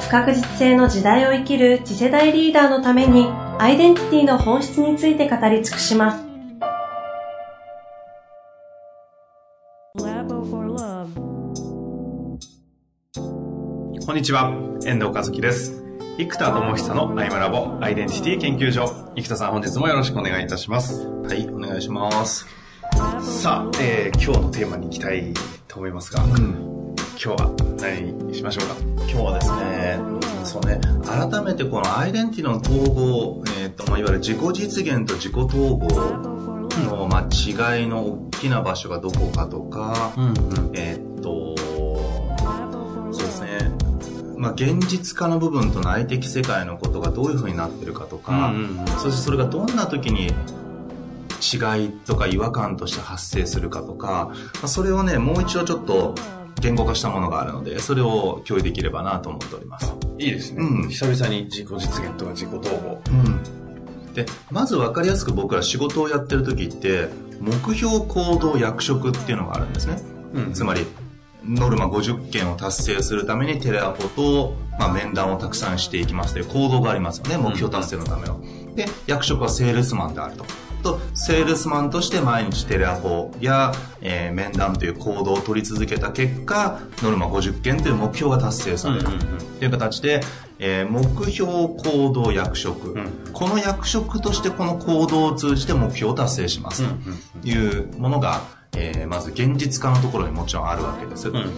不確実性の時代を生きる次世代リーダーのためにアイデンティティの本質について語り尽くします。こんにちは、遠藤和樹です。生田智久のアイムラボアイデンティティ研究所。生田さん本日もよろしくお願いいたします。はい、お願いします。さあ、えー、今日のテーマに行きたいと思いますが、うん、今日は何にしましょうか？今日はですね、そうね、改めてこのアイデンティティの統合、えっ、ー、と、まあ、いわゆる自己実現と自己統合の、まあ、違いの大きな場所がどこかとか、うんうん、えっ、と、そうですね、まあ、現実化の部分と内的世界のことがどういうふうになってるかとか、うんうん、そしてそれがどんな時に違いとか違和感として発生するかとか、まあ、それをね、もう一度ちょっと言語化したものがあるので、それを共有できればなと思っております。いいですね。うん、久々に自己実現とか自己統合。うん。で、まず分かりやすく僕ら仕事をやってる時って、目標行動役職っていうのがあるんですね。うん、つまり、ノルマ50件を達成するためにテレアポと、まあ、面談をたくさんしていきますという行動がありますよね。目標達成のための。で、役職はセールスマンであると。と、セールスマンとして毎日テレアポや、えー、面談という行動を取り続けた結果、ノルマ50件という目標が達成される。という形で、えー、目標行動役職、うん、この役職としてこの行動を通じて目標を達成します。というものが、えー、まず現実化のところにもちろんあるわけです。うん、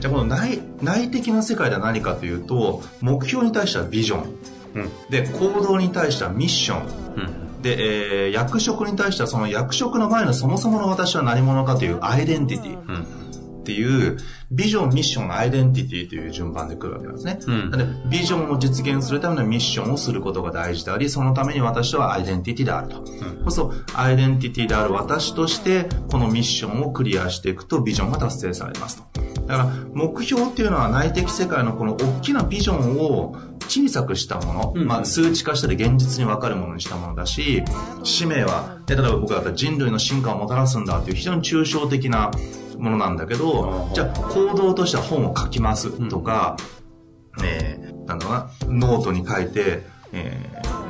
じゃあこの内内的な世界では何かというと、目標に対してはビジョン、うん、で、行動に対してはミッション、で、えー、役職に対してはその役職の前のそもそもの私は何者かというアイデンティティ。っていう、ビジョン、ミッション、アイデンティティという順番で来るわけなんですね。うん、でビジョンを実現するためのミッションをすることが大事であり、そのために私はアイデンティティであると。うん、そうアイデンティティである私として、このミッションをクリアしていくと、ビジョンが達成されますと。だから、目標っていうのは内的世界のこの大きなビジョンを小さくしたもの、うん、まあ、数値化したり現実に分かるものにしたものだし、使命は、例えば僕だったら人類の進化をもたらすんだっていう非常に抽象的なものなんだけど、じゃあ行動としては本を書きますとか、うん、えー、なんだろうな、ノートに書いて、えー、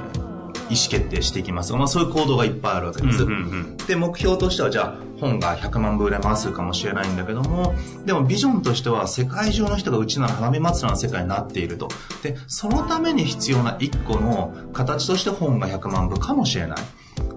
意思決定していきますまあ、そういう行動がいっぱいあるわけです。うんうんうん、で、目標としては、じゃあ、本が100万部売れますかもしれないんだけども、でもビジョンとしては、世界中の人がうちなら花見祭りの世界になっていると。で、そのために必要な1個の形として本が100万部かもしれない。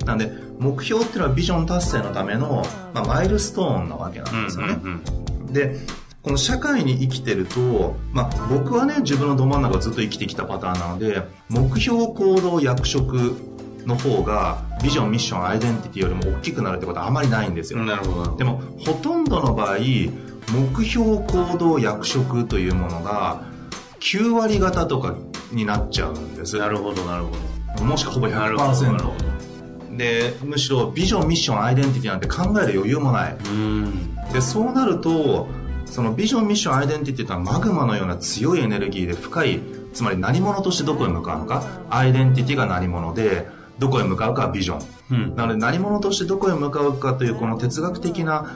なんで、目標っていうのはビジョン達成のための、まあ、マイルストーンなわけなんですよね。うんうんうん、で、この社会に生きてると、まあ、僕はね、自分のど真ん中ずっと生きてきたパターンなので、目標行動役職の方が、ビジョン、ミッション、アイデンティティよりも大きくなるってことはあまりないんですよ。なるほど。でも、ほとんどの場合、目標行動役職というものが、9割方とかになっちゃうんです。なるほど、なるほど。もしくはほぼ100%。で、むしろビジョン、ミッション、アイデンティティなんて考える余裕もない。で、そうなると、そのビジョン、ミッション、アイデンティティとはマグマのような強いエネルギーで深い、つまり何者としてどこへ向かうのか、アイデンティティが何者で、どこへ向かうかはビジョン。うん、なので何者としてどこへ向かうかというこの哲学的な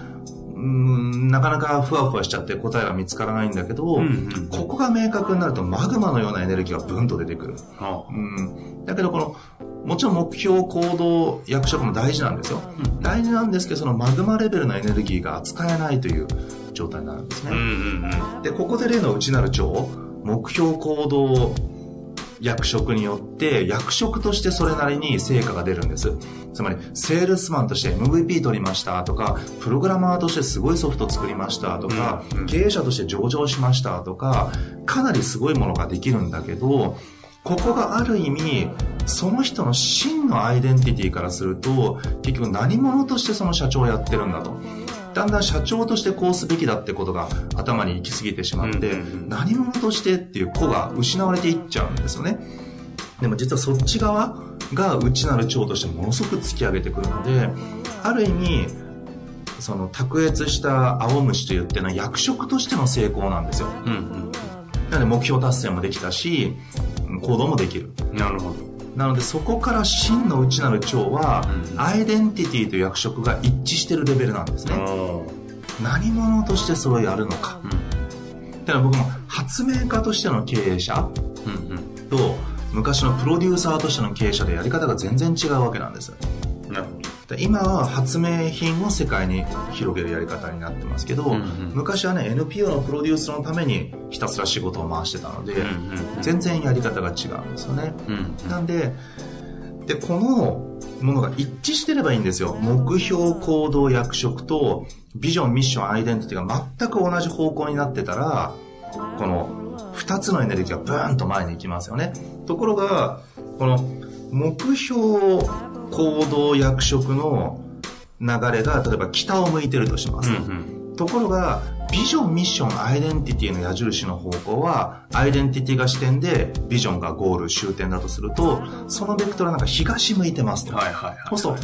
うんなかなかふわふわしちゃって答えが見つからないんだけど、うんうん、ここが明確になるとマグマのようなエネルギーがブンと出てくる。うん、だけどこの、もちろん目標、行動、役職も大事なんですよ。うん、大事なんですけど、そのマグマレベルのエネルギーが扱えないという状態になるんですね。うんうんうん、で、ここで例の内なる蝶、目標、行動、役職によって役職としてそれなりに成果が出るんです。つまり、セールスマンとして MVP 取りましたとか、プログラマーとしてすごいソフト作りましたとか、うんうん、経営者として上場しましたとか、かなりすごいものができるんだけど、ここがある意味、その人の真のアイデンティティからすると、結局何者としてその社長をやってるんだと。だんだん社長としてこうすべきだってことが頭に行き過ぎてしまって、何者としてっていう子が失われていっちゃうんですよね。でも実はそっち側が内なる長としてものすごく突き上げてくるので、ある意味、その卓越した青虫と言ってのは役職としての成功なんですよ。うんうん、なので目標達成もできたし、行動もできる。なるほど。なのでそこから真の内なる長は、アイデンティティと役職が一致してるレベルなんですね。何者としてそれをやるのか。うん、だから僕も発明家としての経営者と、昔のプロデューサーとしての経営者でやり方が全然違うわけなんです。今は発明品を世界に広げるやり方になってますけど、うんうん、昔はね NPO のプロデュースのためにひたすら仕事を回してたので、うんうんうん、全然やり方が違うんですよね、うんうん、なんででこのものが一致してればいいんですよ。目標行動役職とビジョンミッションアイデンティティが全く同じ方向になってたらこの2つのエネルギーがブーンと前に行きますよね。ところがこの目標行動役職の流れが例えば北を向いてるとします、うんうん、ところがビジョンミッションアイデンティティの矢印の方向はアイデンティティが視点でビジョンがゴール終点だとするとそのベクトルなんか東向いてますと、はいはいはい、そ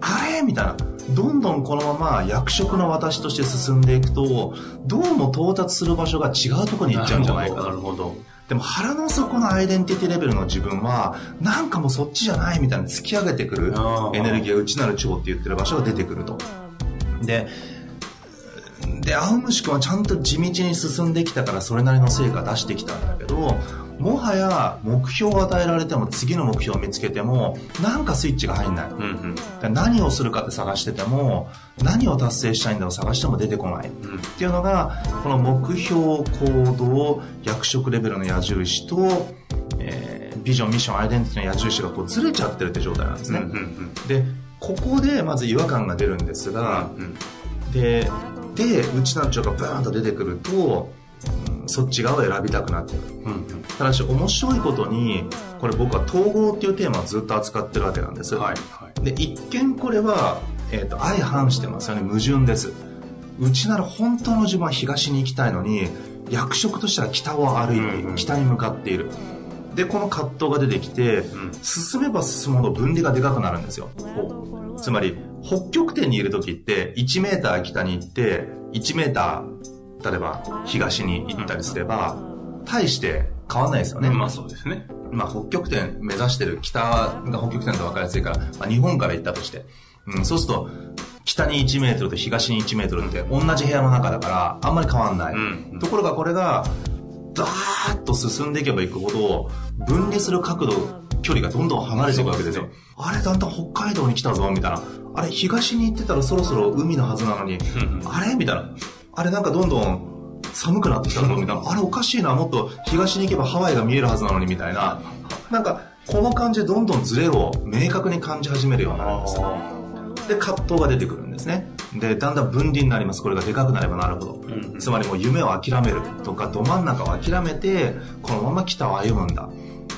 あれ？みたいな。どんどんこのまま役職の私として進んでいくとどうも到達する場所が違うところに行っちゃうんじゃないかなるほどでも腹の底のアイデンティティレベルの自分は、なんかもうそっちじゃないみたいに突き上げてくるエネルギーが内なる腸って言ってる場所が出てくると。で、で、青虫くんはちゃんと地道に進んできたからそれなりの成果出してきたんだけど、もはや目標を与えられても次の目標を見つけてもなんかスイッチが入んない、うんうん、何をするかって探してても何を達成したいんだろう探しても出てこない、うん、っていうのがこの目標行動役職レベルの矢印と、えー、ビジョンミッションアイデンティティの矢印がこうずれちゃってるって状態なんですね、うんうんうん、でここでまず違和感が出るんですが、うんうん、でで内なる長がブーンと出てくるとそっち側を選びたくなってる、うん、ただし面白いことにこれ僕は統合っていうテーマをずっと扱ってるわけなんです、はいはい、で一見これは、えーと、相反してますよね。矛盾です。うちなら本当の自分は東に行きたいのに役職としては北を歩いて、うんうん、北に向かっている。でこの葛藤が出てきて、うん、進めば進むほど分離がでかくなるんですよ。つまり北極点にいる時って1メーター北に行って1メーター例えば東に行ったりすれば、大して変わんないですよね。まあそうですね。まあ北極点目指してる北が北極点と分かりやすいから、まあ、日本から行ったとして。うん、そうすると、北に1メートルと東に1メートルって同じ部屋の中だからあんまり変わんない。うん、ところがこれが、ダーッと進んでいけばいくほど、分離する角度、距離がどんどん離れていくわけですよ。あれ、だんだん北海道に来たぞ、みたいな。あれ、東に行ってたらそろそろ海のはずなのに、あれ？みたいな。あれなんかどんどん寒くなってきたぞみたいな、あれおかしいな、もっと東に行けばハワイが見えるはずなのにみたいな、なんかこの感じでどんどんズレを明確に感じ始めるようになるんですよ。で、葛藤が出てくるんですね。で、だんだん分離になります。これがでかくなればなるほど。うん、つまりもう夢を諦めるとか、ど真ん中を諦めて、このまま北を歩むんだ。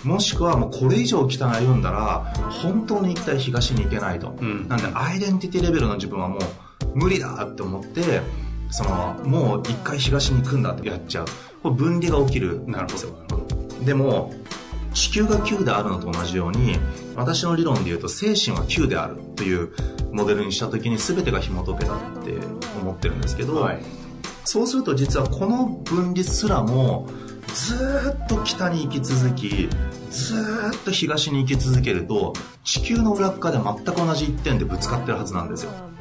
もしくはもうこれ以上北に歩んだら、本当に行きたい東に行けないと。うん、なんで、アイデンティティレベルの自分はもう無理だって思って、そのもう一回東に行くんだってやっちゃう。これ分離が起きるなるほど。でも地球が9であるのと同じように私の理論で言うと精神は9であるというモデルにした時に全てが紐解けたって思ってるんですけど、はい、そうすると実はこの分離すらもずっと北に行き続きずっと東に行き続けると地球の裏側で全く同じ一点でぶつかってるはずなんですよ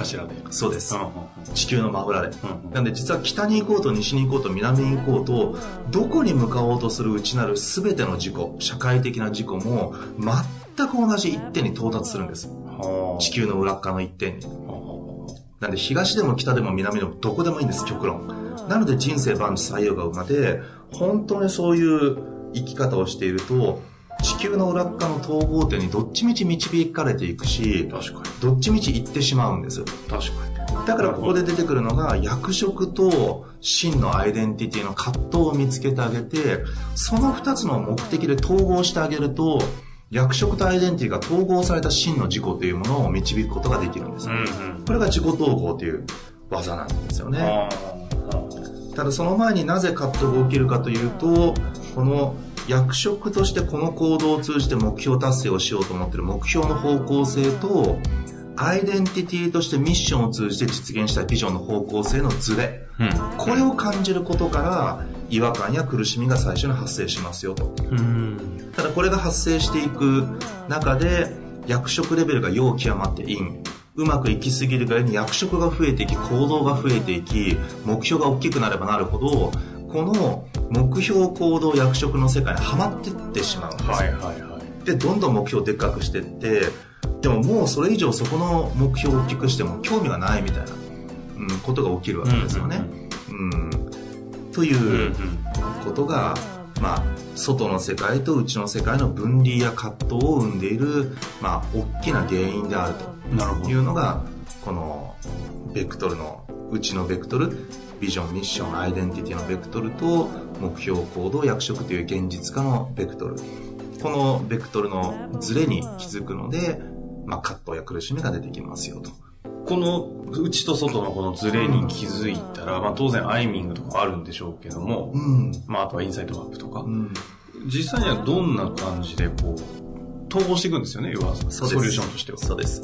かしらで。そうです、うん地球の真裏で、うん、なんで実は北に行こうと西に行こうと南に行こうとどこに向かおうとする内なる全ての事故社会的な事故も全く同じ一点に到達するんです。地球の裏側の一点に。なんで東でも北でも南でもどこでもいいんです極論。なので人生万事採用が馬で本当にそういう生き方をしていると地球の裏側の統合点にどっちみち導かれていくし確かに。どっちみち行ってしまうんです。確かに。だからここで出てくるのが役職と真のアイデンティティの葛藤を見つけてあげてその2つの目的で統合してあげると役職とアイデンティティが統合された真の自己というものを導くことができるんです、うんうん、これが自己統合という技なんですよね。ただその前になぜ葛藤が起きるかというと、この役職としてこの行動を通じて目標達成をしようと思っている目標の方向性と、アイデンティティとしてミッションを通じて実現したいビジョンの方向性のズレ、うん、これを感じることから違和感や苦しみが最初に発生しますよと、うん、ただこれが発生していく中で役職レベルが要極まってイン。うまくいきすぎるぐらいに役職が増えていき行動が増えていき目標が大きくなればなるほどこの目標行動役職の世界にはまっていってしまうんですよ、はいはいはい、でどんどん目標をでっかくしていってでももうそれ以上そこの目標を大きくしても興味がないみたいな、うん、ことが起きるわけですよね。うん、うん、ということが、まあ、外の世界と内の世界の分離や葛藤を生んでいる、まあ、大きな原因であるというのが、この、ベクトルの、内のベクトル、ビジョン、ミッション、アイデンティティのベクトルと、目標、行動、役職という現実化のベクトル。このベクトルのズレに気づくので、まあ、葛藤や苦しみが出てきますよと。この内と外のこのズレに気づいたら、まあ、当然アイミングとかあるんでしょうけども、うん、まあ、あとはインサイトワークとか、うん、実際にはどんな感じでこう統合していくんですよね要はソリューションとしては。そうです。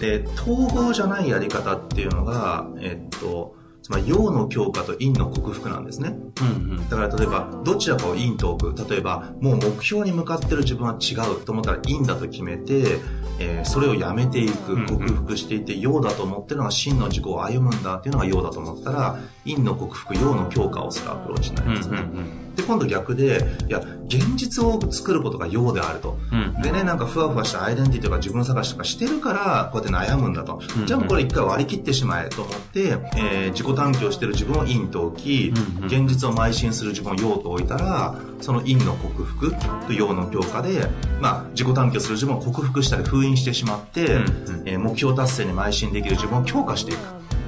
で統合じゃないやり方っていうのがえっとつまり陽の強化と陰の克服なんですね、うんうん、だから例えばどちらかを陰と置く。例えばもう目標に向かってる自分は違うと思ったら陰だと決めてえー、それをやめていく、克服していって、陽だと思ってるのが真の自己を歩むんだっていうのが陽だと思ったら、陰の克服、陽の強化をするアプローチになりますね。うんうんうんで、今度逆で、いや、現実を作ることが用であると。うん、でね、なんかふわふわしたアイデンティティとか自分探しとかしてるから、こうやって悩むんだと。うん、じゃあもうこれ一回割り切ってしまえと思って、えー、自己探求してる自分を陰と置き、うんうん、現実を邁進する自分を陽と置いたら、その陰の克服と陽の強化で、まあ、自己探求する自分を克服したり封印してしまって、うんうん、えー、目標達成に邁進できる自分を強化していくっ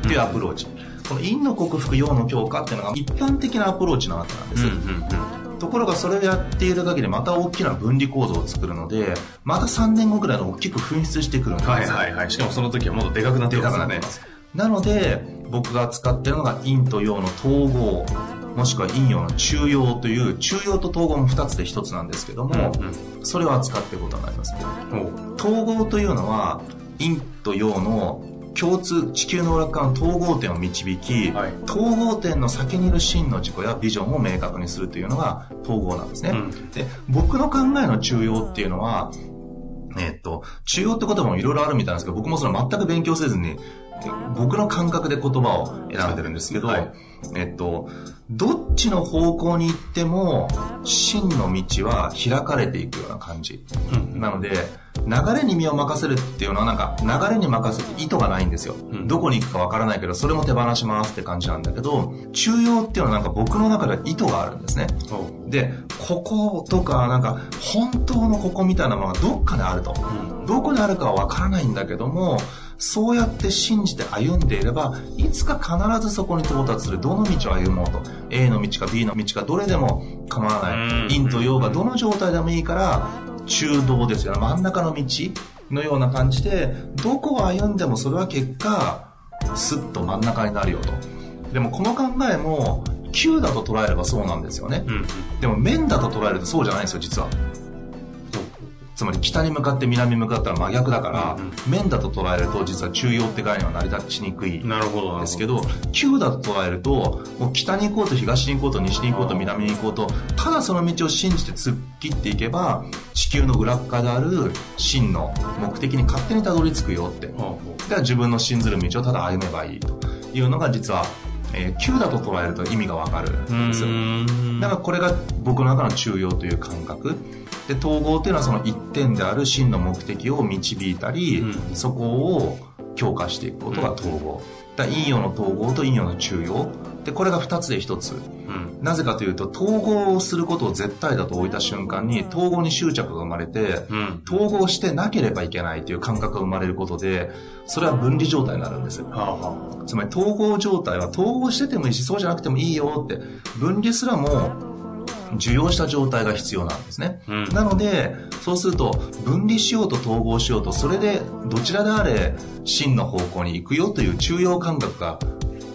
ていうアプローチ。この陰の克服、陽の強化っていうのが一般的なアプローチなわけなんです。うんうんうん、ところがそれをやっている限りまた大きな分離構造を作るので、また3年後ぐらいの大きく噴出してくるんですはいはいはい。しかもその時はもっとでかくなってますね。なので、僕が使ってるのが陰と陽の統合、もしくは陰陽の中陽という、中陽と統合も2つで1つなんですけども、うんうん、それを扱っていくことになります。統合というのは、陰と陽の共通、地球の裏側の統合点を導き、はい、統合点の先にいる真の自己やビジョンを明確にするというのが統合なんですね。うん、で、僕の考えの中央っていうのは、えっと、中央って言葉もいろいろあるみたいなんですけど、僕もそれ全く勉強せずに、僕の感覚で言葉を選んでるんですけど、はい、えっと、どっちの方向に行っても、真の道は開かれていくような感じ。うん、なので、流れに身を任せるっていうのはなんか、流れに任せて意図がないんですよ。うん、どこに行くかわからないけど、それも手放しますって感じなんだけど、中央っていうのはなんか僕の中では意図があるんですね。で、こことか、なんか、本当のここみたいなものがどっかにあると。うん、どこにあるかはわからないんだけども、そうやって信じて歩んでいれば、いつか必ずそこに到達する。どの道を歩もうと。A の道か B の道かどれでも構わない。陰と陽がどの状態でもいいから、中道ですよね。真ん中の道のような感じで、どこを歩んでもそれは結果、スッと真ん中になるよと。でもこの考えも、9だと捉えればそうなんですよね。うん、でも面だと捉えるとそうじゃないんですよ、実は。つまり北に向かって南に向かったら真逆だから、うん、面だと捉えると実は中央って概念は成り立ちにくいんですけど、旧だと捉えると、もう北に行こうと東に行こうと西に行こうと南に行こうと、ただその道を信じて突っ切っていけば、地球の裏側である真の目的に勝手にたどり着くよって。では自分の信ずる道をただ歩めばいいというのが実はえー、9だと捉えると意味がわかるんですよ。だからこれが僕の中の中庸という感覚。で、統合っていうのはその一点である真の目的を導いたり、うん、そこを強化していくことが統合。だ陰陽の統合と陰陽の中庸。で、これが二つで一つ。うん、なぜかというと、統合をすることを絶対だと置いた瞬間に、統合に執着が生まれて、うん、統合してなければいけないという感覚が生まれることで、それは分離状態になるんですよ。はあはあ、つまり統合状態は統合しててもいいし、そうじゃなくてもいいよって、分離すらも受容した状態が必要なんですね。うん、なので、そうすると、分離しようと統合しようと、それでどちらであれ真の方向に行くよという中庸感覚が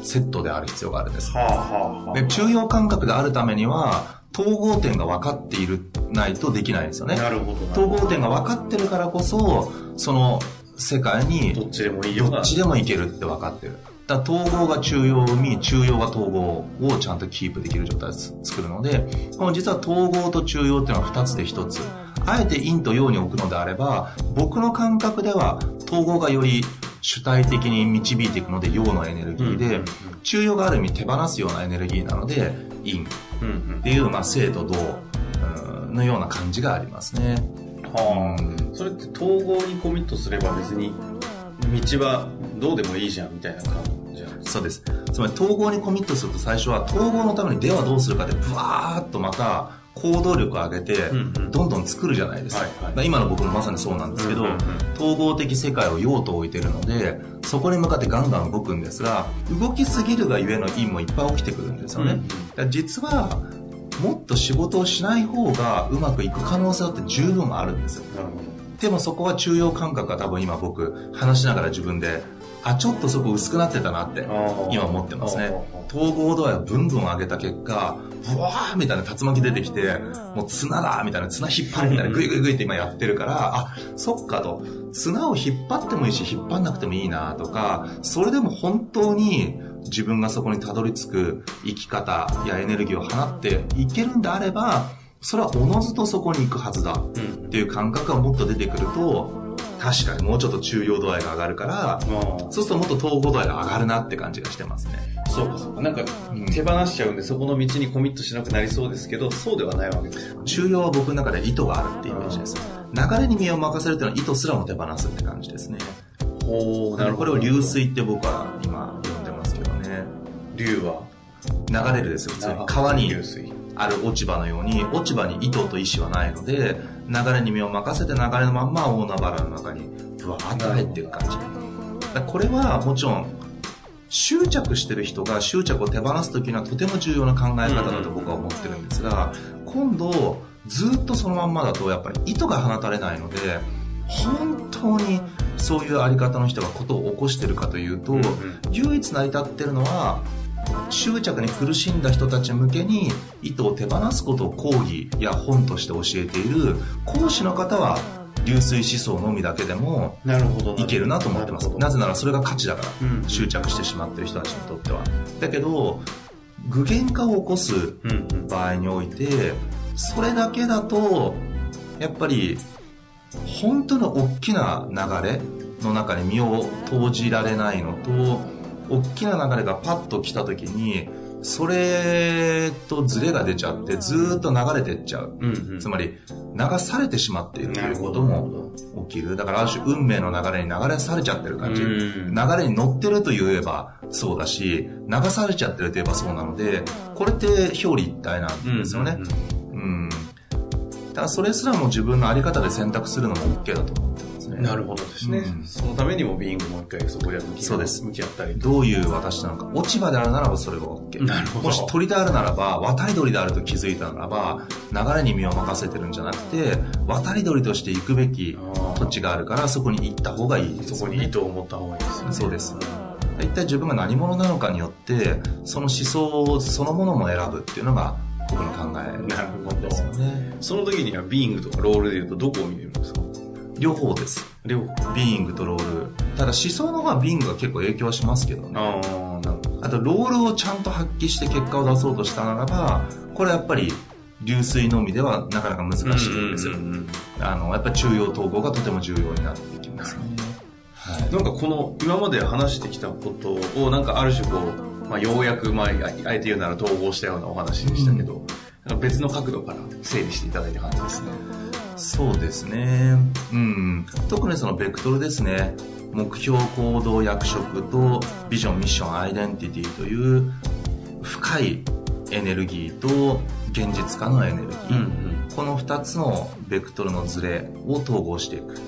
セットである必要があるんです。はあはあ、で中庸感覚であるためには、統合点が分かっているないとできないんですよね。なるほど。統合点が分かってるからこそ、その世界にどっちでもいいよどっちでもいけるって分かってる。だ統合が中庸を生み、中庸が統合をちゃんとキープできる状態を作るので、この実は統合と中庸っていうのは2つで1つ。あえて陰と陽に置くのであれば、僕の感覚では統合がより主体的に導いていくので陽のエネルギーで、中庸がある意味手放すようなエネルギーなので陰っていう、まあ、生と動のような感じがありますね。はあ、それって統合にコミットすれば別に道はどうでもいいじゃんみたいな感じそうです。つまり統合にコミットすると最初は統合のためにではどうするかでブワーッとまた行動力を上げて、どんどん作るじゃないですか。はいはい、今の僕もまさにそうなんですけど、統合的世界を用と置いてるので、そこに向かってガンガン動くんですが、動きすぎるがゆえの因もいっぱい起きてくるんですよね。うん、実は、もっと仕事をしない方がうまくいく可能性だって十分あるんですよ。でもそこは中央感覚が多分今僕話しながら自分であ、ちょっとそこ薄くなってたなって、今思ってますね。統合度合いをブンブン上げた結果、ブワーみたいな竜巻出てきて、もう綱だみたいな、綱引っ張るみたいな、グイグイグイって今やってるから、あ、そっかと、綱を引っ張ってもいいし、引っ張んなくてもいいなとか、それでも本当に自分がそこにたどり着く生き方やエネルギーを放っていけるんであれば、それはおのずとそこに行くはずだっていう感覚がもっと出てくると、確かにもうちょっと中庸度合いが上がるから、そうするともっと統合度合いが上がるなって感じがしてますね。そうかそうか。なんか、手放しちゃうんで、そこの道にコミットしなくなりそうですけど、そうではないわけですよ、ね。中庸は僕の中で意図があるっていうイメージです。流れに身を任せるっていうのは意図すらも手放すって感じですね。ほう、なるほど。これを流水って僕は今呼んでますけどね。流は？流れるですよ、普通に。川にある落ち葉のように、落ち葉に意図と意志はないので、流れに身を任せて流れのまんま大海原の中にブワーッと入っていく感じ。これはもちろん、執着してる人が執着を手放すときにはとても重要な考え方だと僕は思ってるんですが、今度、ずっとそのまんまだとやっぱり意図が放たれないので、本当にそういうあり方の人がことを起こしてるかというと、唯一成り立ってるのは、執着に苦しんだ人たち向けに意図を手放すことを講義や本として教えている講師の方は流水思想のみだけでもいけるなと思ってます。なぜならそれが価値だから、うん、執着してしまってる人たちにとっては。だけど具現化を起こす場合においてそれだけだとやっぱり本当の大きな流れの中に身を投じられないのと大きな流れがパッと来た時に、それとズレが出ちゃってずっと流れてっちゃう。うんうん、つまり、流されてしまっているということも起きる。だからある種運命の流れに流れされちゃってる感じ。流れに乗ってると言えばそうだし、流されちゃってると言えばそうなので、これって表裏一体なんですよね。うん、うん、だからそれすらも自分のあり方で選択するのも OK だと思ってますね。なるほどですね。うん、そのためにもビーイングもう一回そこで向きそうです向き合ったり。どういう私なのか。落ち葉であるならばそれが OK。なるほど。もし鳥であるならば、渡り鳥であると気づいたならば、流れに身を任せてるんじゃなくて、渡り鳥として行くべき土地があるから、そこに行った方がいいね、そこに意図を持った方がいいですね。そうです。一体自分が何者なのかによって、その思想そのものも選ぶっていうのが、僕の考えですよね。その時にはビーイングとかロールで言うとどこを見るんですか？両方です。両方。ビーイングとロール。ただ思想の方はビーイングが結構影響はしますけどね。ああと、ロールをちゃんと発揮して結果を出そうとしたならば、これやっぱり流水のみではなかなか難しいんですよ。あの、やっぱり中央統合がとても重要になってきますね。はい、なんかこの今まで話してきたことをなんかある種こう、まあ、ようやく、まあ、あえて言うなら統合したようなお話でしたけど、うん、別の角度から整理していただいた感じですね。そうですね。うん。特にそのベクトルですね。目標、行動、役職とビジョン、ミッション、アイデンティティという深いエネルギーと現実化のエネルギー。うんうん、この2つのベクトルのズレを統合していくっ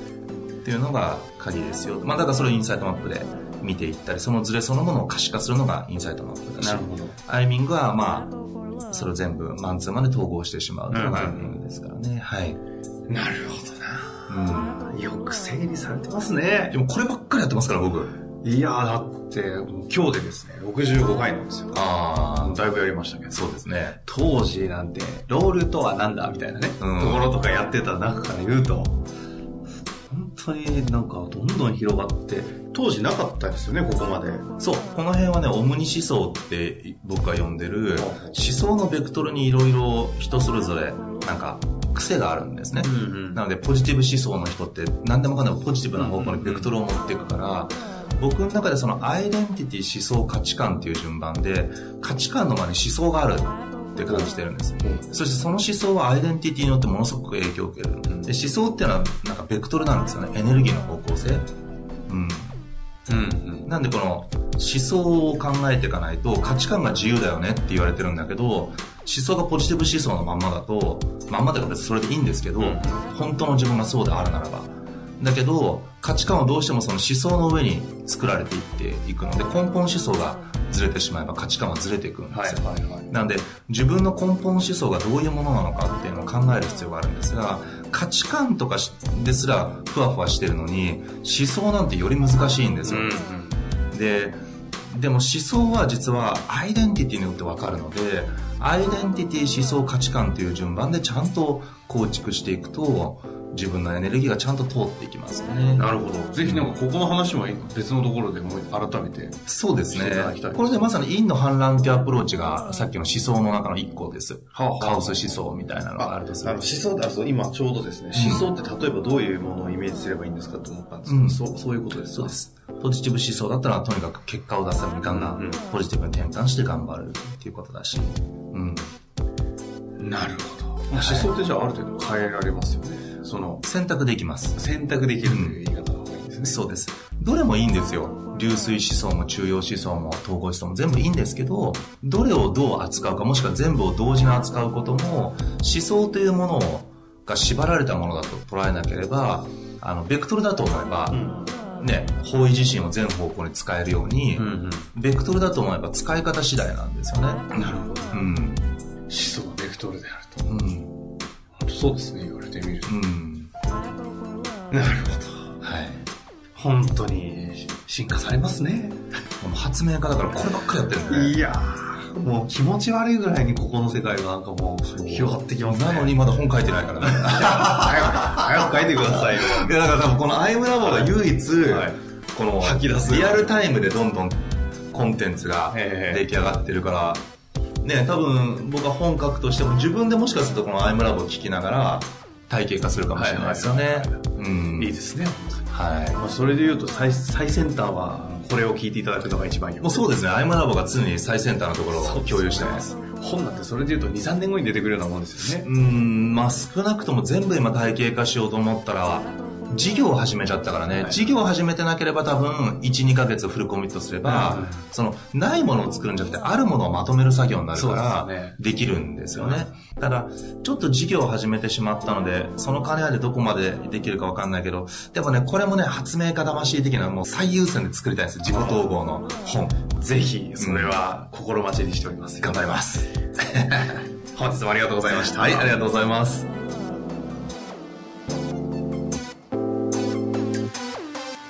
ていうのが鍵ですよ。まあだからそれをインサイトマップで見ていったり、そのズレそのものを可視化するのがインサイトマップだし、なるほどアイミングはまあ、それを全部マンツーマンで統合してしまうというのがアイミングですからね。はい。なるほどな。うん。よく整理されてますね。でもこればっかりやってますから、僕。いやだって、今日でですね、65回なんですよ。ああ。だいぶやりましたけど。そうですね。当時なんて、ロールとはなんだみたいなね、うん、ところとかやってた中から言うと、本当になんかどんどん広がって、当時なかったですよね、ここまで。そう、この辺はね、オムニ思想って僕が呼んでる、思想のベクトルにいろいろ人それぞれ、なんか、癖があるんですね、うんうん、なのでポジティブ思想の人って何でもかんでもポジティブな方向にベクトルを持っていくから、僕の中でそのアイデンティティ思想価値観っていう順番で価値観の前に思想があるって感じてるんです、うん、そしてその思想はアイデンティティによってものすごく影響を受ける、で思想っていうのはなんかベクトルなんですよね。エネルギーの方向性。うんうん、なんでこの思想を考えていかないと価値観が自由だよねって言われてるんだけど思想がポジティブ思想のまんまだとまんまだからそれでいいんですけど、うん、本当の自分がそうであるならば。だけど価値観はどうしてもその思想の上に作られていっていくので根本思想がずれてしまえば価値観はずれていくんですよ、はいはいはい、なんで自分の根本思想がどういうものなのかっていうのを考える必要があるんですが価値観とかですらふわふわしてるのに思想なんてより難しいんですよ、うんうん、ででも思想は実はアイデンティティによって分かるのでアイデンティティ思想価値観という順番でちゃんと構築していくと自分のエネルギーがちゃんと通っていきますね。なるほど。ぜひなんかここの話も別のところでもう改めて。そうですね。これでまさに陰の反乱っていうアプローチがさっきの思想の中の一個です。はあはあ、カオス思想みたいなのがあるとする。思想ってそう今ちょうどですね、思想って例えばどういうものをイメージすればいいんですかと思ったんですけど、うん、そうそういうことですそうです。ポジティブ思想だったらとにかく結果を出すためにガンガンポジティブに転換して頑張るっていうことだし。うん。なるほど。思想ってじゃあある程度変えられますよね。その、選択できます。選択できるという言い方がいいですね。そうです。どれもいいんですよ。流水思想も中庸思想も統合思想も全部いいんですけど、どれをどう扱うか、もしくは全部を同時に扱うことも、思想というものが縛られたものだと捉えなければ、あの、ベクトルだと思えば、うん、ね、方位自身を全方向に使えるように、うんうん、ベクトルだと思えば使い方次第なんですよね。なるほど。うん。思想がベクトルであると。うん。そうですね、言われてみると。うん。なるほど。はい。本当に進化されますね。発明家だからこればっかりやってるんで、ね。いやもう気持ち悪いぐらいにここの世界がなんかもう広がってきますね。なのにまだ本書いてないからね。早く書いてくださいよ。いやだから多分このアイムラボが唯一、はい、この吐き出す。リアルタイムでどんどんコンテンツが出来上がってるから、ね、多分僕は本書くとしても自分でもしかするとこのアイムラボを聞きながら体系化するかもしれないですよね。うん、いいですね。はい。まあ、それで言うと最最先端はこれを聞いていただくのが一番いい。もうそうですね。アイムラボが常に最先端のところを共有してます。本なんてそれで言うと2、3年後に出てくるようなもんですよね。うん、まあ少なくとも全部今体系化しようと思ったら、事業を始めちゃったからね、はい、事業を始めてなければ多分、1、2ヶ月フルコミットすれば、その、ないものを作るんじゃなくて、あるものをまとめる作業になるから、できるんですよね。ただ、ちょっと事業を始めてしまったので、その金でどこまでできるかわかんないけど、でもね、これもね、発明家魂的なもう最優先で作りたいんです自己統合の本。ぜひ、それは心待ちにしております。頑張ります。本日もありがとうございました。はい、ありがとうございます。